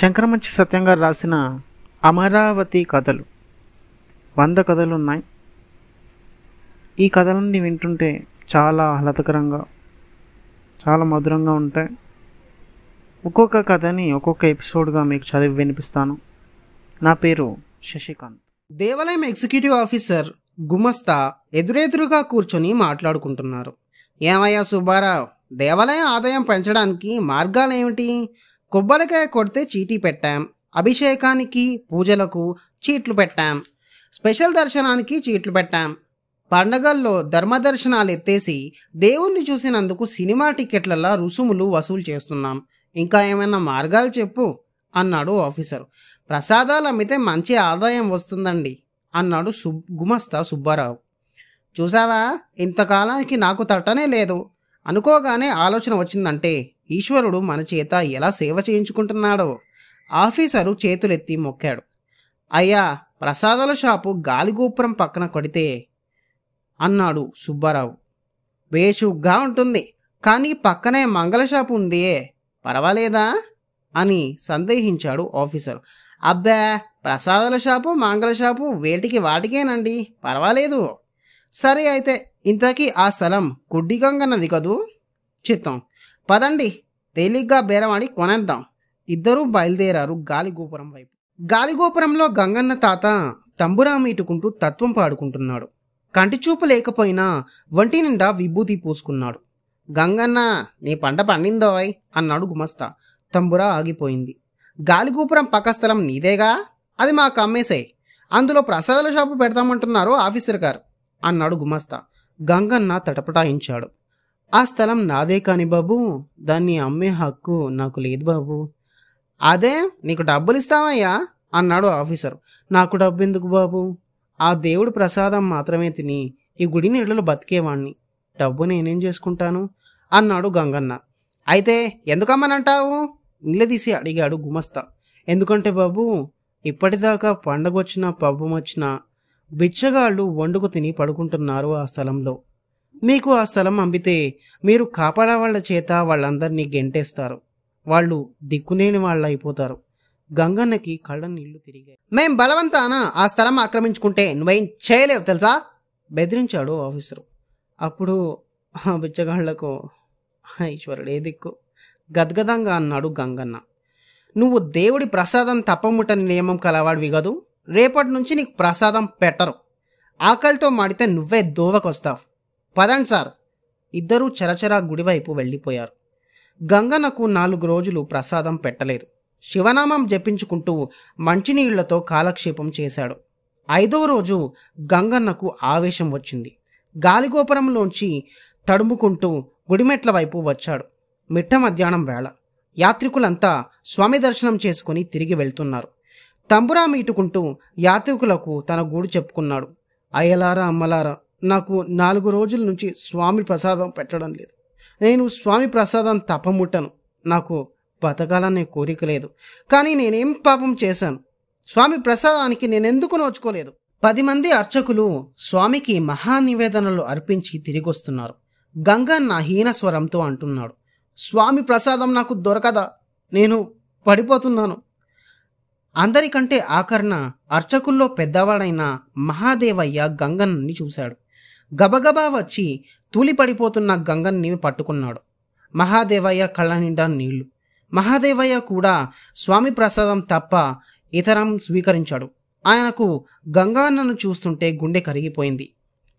శంకరమంచి సత్యంగా రాసిన అమరావతి కథలు. వంద కథలు ఉన్నాయి ఈ కథలన్నీ వింటుంటే చాలా ఆహ్లాదకరంగా చాలా మధురంగా ఉంటాయి. ఒక్కొక్క కథని ఒక్కొక్క ఎపిసోడ్గా మీకు చదివి వినిపిస్తాను. నా పేరు శశికాంత్. దేవాలయం ఎగ్జిక్యూటివ్ ఆఫీసర్ గుమస్తా ఎదురెదురుగా కూర్చొని మాట్లాడుకుంటున్నారు. ఏమయ్యా సుబ్బారావు దేవాలయం ఆదాయం పెంచడానికి మార్గాలేమిటి? కొబ్బరికాయ కొడితే చీటీ పెట్టాం. అభిషేకానికి పూజలకు చీట్లు పెట్టాం. స్పెషల్ దర్శనానికి చీట్లు పెట్టాం. పండగల్లో ధర్మదర్శనాలు ఎత్తేసి దేవుణ్ణి చూసినందుకు సినిమా టికెట్లలా రుసుములు వసూలు చేస్తున్నాం. ఇంకా ఏమైనా మార్గాలు చెప్పు? అన్నాడు ఆఫీసర్. ప్రసాదాలు అమ్మితే మంచి ఆదాయం వస్తుందండి అన్నాడు సు గుమస్తా సుబ్బారావు. చూసావా? ఇంతకాలానికి నాకు తట్టనే లేదు. అనుకోగానే ఆలోచన వచ్చిందంటే ఈశ్వరుడు మన చేత ఎలా సేవ చేయించుకుంటున్నాడో. ఆఫీసరు చేతులెత్తి మొక్కాడు. అయ్యా ప్రసాదాల షాపు గాలిగోపురం పక్కన కొడితే అన్నాడు సుబ్బారావు. వేషుగ్గా ఉంటుంది. కానీ పక్కనే మంగళ షాపు ఉంది పర్వాలేదా? అని సందేహించాడు ఆఫీసర్. అబ్బా ప్రసాదాల షాపు మంగళ షాపు వేటికి వాటికేనండి. పర్వాలేదు. సరే అయితే ఇంతకీ ఆ స్థలం గుడ్డిగంగన్నది కదూ? చిత్తం. పదండి. తేలిగ్గా బేరమాడి కొనేద్దాం. ఇద్దరూ బయలుదేరారు గాలిగోపురం వైపు. గాలిగోపురంలో గంగన్న తాత తంబురా మీటుకుంటూ తత్వం పాడుకుంటున్నాడు. కంటి చూపు లేకపోయినా వంటి నిండా విభూతి పూసుకున్నాడు. గంగన్న నీ పంట పండిందోయ్ అన్నాడు గుమస్తా. తంబురా ఆగిపోయింది. గాలిగోపురం పక్క స్థలం నీదేగా? అది మాకు అమ్మేసాయి. అందులో ప్రసాదాల షాపు పెడతామంటున్నారు ఆఫీసర్ గారు అన్నాడు గుమస్తా. గంగన్న తటపటాయించాడు. ఆ స్థలం నాదే కాని బాబు దాన్ని అమ్మే హక్కు నాకు లేదు బాబు. అదే నీకు డబ్బులు ఇస్తావయ్యా అన్నాడు ఆఫీసర్. నాకు డబ్బు ఎందుకు బాబు? ఆ దేవుడు ప్రసాదం మాత్రమే తిని ఈ గుడి నీళ్ళలో బతికేవాణ్ణి. డబ్బు నేనేం చేసుకుంటాను? అన్నాడు గంగన్న. అయితే ఎందుకమ్మనంటావు? నిలదీసి అడిగాడు గుమస్తా. ఎందుకంటే బాబు ఇప్పటిదాకా పండగొచ్చినా పబ్బం వచ్చినా బిచ్చగాళ్ళు వండుకు తిని పడుకుంటున్నారు ఆ స్థలంలో. మీకు ఆ స్థలం అమ్మితే మీరు కాపాడే వాళ్ళ చేత వాళ్ళందరినీ గెంటేస్తారు. వాళ్ళు దిక్కునేని వాళ్ళు అయిపోతారు గంగన్నకి కళ్ళ నీళ్ళు తిరిగాయి. మేం బలవంతాన ఆ స్థలం ఆక్రమించుకుంటే నువ్వేం చేయలేవు తెలుసా? బెదిరించాడు ఆఫీసరు. అప్పుడు ఆ బిచ్చగాళ్ళకు ఈశ్వరుడు ఏ దిక్కు. గద్గదంగా అన్నాడు గంగన్న. నువ్వు దేవుడి ప్రసాదం తప్పముట్టని నియమం కలవాడివి కదూ? రేపటి నుంచి నీకు ప్రసాదం పెట్టరు. ఆకలితో మాడితే నువ్వే దోవకొస్తావు. పదండి సార్. ఇద్దరూ చరచరా గుడివైపు వెళ్ళిపోయారు. గంగన్నకు నాలుగు రోజులు ప్రసాదం పెట్టలేదు. శివనామం జపించుకుంటూ మంచినీళ్ళతో కాలక్షేపం చేశాడు. ఐదవ రోజు గంగన్నకు ఆవేశం వచ్చింది. గాలిగోపురంలోంచి తడుముకుంటూ గుడిమెట్ల వైపు వచ్చాడు. మిట్ట మధ్యాహ్నం వేళ. యాత్రికులంతా స్వామి దర్శనం చేసుకుని తిరిగి వెళ్తున్నారు. తంబురా మీటుకుంటూ యాత్రికులకు తన గూడు చెప్పుకున్నాడు. అయ్యలారా అమ్మలారా నాకు నాలుగు రోజుల నుంచి స్వామి ప్రసాదం పెట్టడం లేదు. నేను స్వామి ప్రసాదం తప్పముట్టను. నాకు బతకాలనే కోరిక లేదు. కానీ నేనేం పాపం చేశాను? స్వామి ప్రసాదానికి నేనెందుకు నోచుకోలేదు? పది మంది అర్చకులు స్వామికి మహానివేదనలు అర్పించి తిరిగొస్తున్నారు. గంగన్న హీన స్వరంతో అంటున్నాడు. స్వామి ప్రసాదం నాకు దొరకదా? నేను పడిపోతున్నాను. అందరికంటే ఆకరణ అర్చకుల్లో పెద్దవాడైన మహాదేవయ్య గంగన్నని చూశాడు. గబగబా వచ్చి తూలిపడిపోతున్న గంగన్ని పట్టుకున్నాడు. మహాదేవయ్య కళ్ళ నిండా నీళ్ళు. మహాదేవయ్య కూడా స్వామి ప్రసాదం తప్ప ఇతరం స్వీకరించాడు. ఆయనకు గంగాన్నను చూస్తుంటే గుండె కరిగిపోయింది.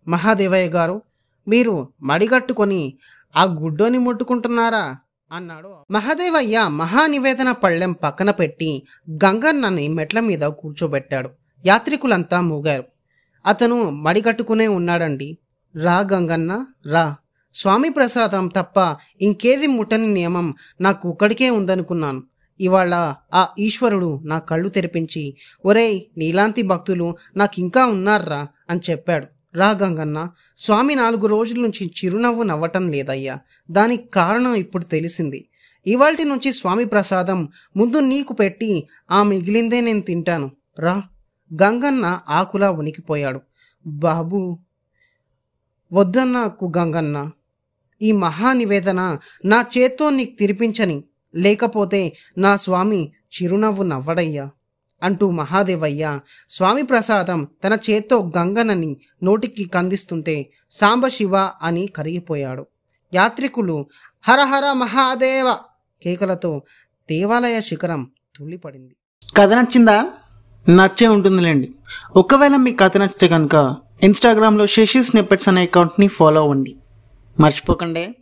మహాదేవయ్య గారు మీరు మడిగట్టుకొని ఆ గుడ్డోని ముట్టుకుంటున్నారా? అన్నాడు. మహాదేవయ్య మహానివేదన పళ్ళెం పక్కన పెట్టి గంగన్నని మెట్ల మీద కూర్చోబెట్టాడు. యాత్రికులంతా మూగారు. అతను మడిగట్టుకునే ఉన్నాడండి. రా గంగన్న రా. స్వామి ప్రసాదం తప్ప ఇంకేది ముట్టని నియమం నాకు ఒక్కడికే ఉందనుకున్నాను. ఇవాళ ఆ ఈశ్వరుడు నా కళ్ళు తెరిపించి ఒరేయ్ నీలాంటి భక్తులు నాకింకా ఉన్నారా అని చెప్పాడు. రా గంగన్న స్వామి నాలుగు రోజుల నుంచి చిరునవ్వు నవ్వటం లేదయ్యా. దానికి కారణం ఇప్పుడు తెలిసింది. ఇవాల్టి నుంచి స్వామి ప్రసాదం ముందు నీకు పెట్టి ఆ మిగిలిందే నేను తింటాను. రా. గంగన్న ఆకులా ఉనికిపోయాడు బాబు వద్దన్నాకు గంగన్న. ఈ మహానివేదన నా చేత్తో నీకు తిరిపించని లేకపోతే నా స్వామి చిరునవ్వు నవ్వడయ్యా అంటూ మహాదేవయ్య స్వామి ప్రసాదం తన చేత్తో గంగనని నోటికి కందిస్తుంటే సాంబశివ అని కరిగిపోయాడు. యాత్రికులు హరహర మహాదేవ కేకలతో దేవాలయ శిఖరం తుళ్ళిపడింది. కథ నచ్చిందా? నచ్చే ఉంటుందిలేండి. ఒకవేళ మీ కథ నచ్చితే కనుక ఇన్స్టాగ్రామ్లో శశి స్నిప్పెట్స్ అనే అకౌంట్ని ఫాలో అవ్వండి. మర్చిపోకండి.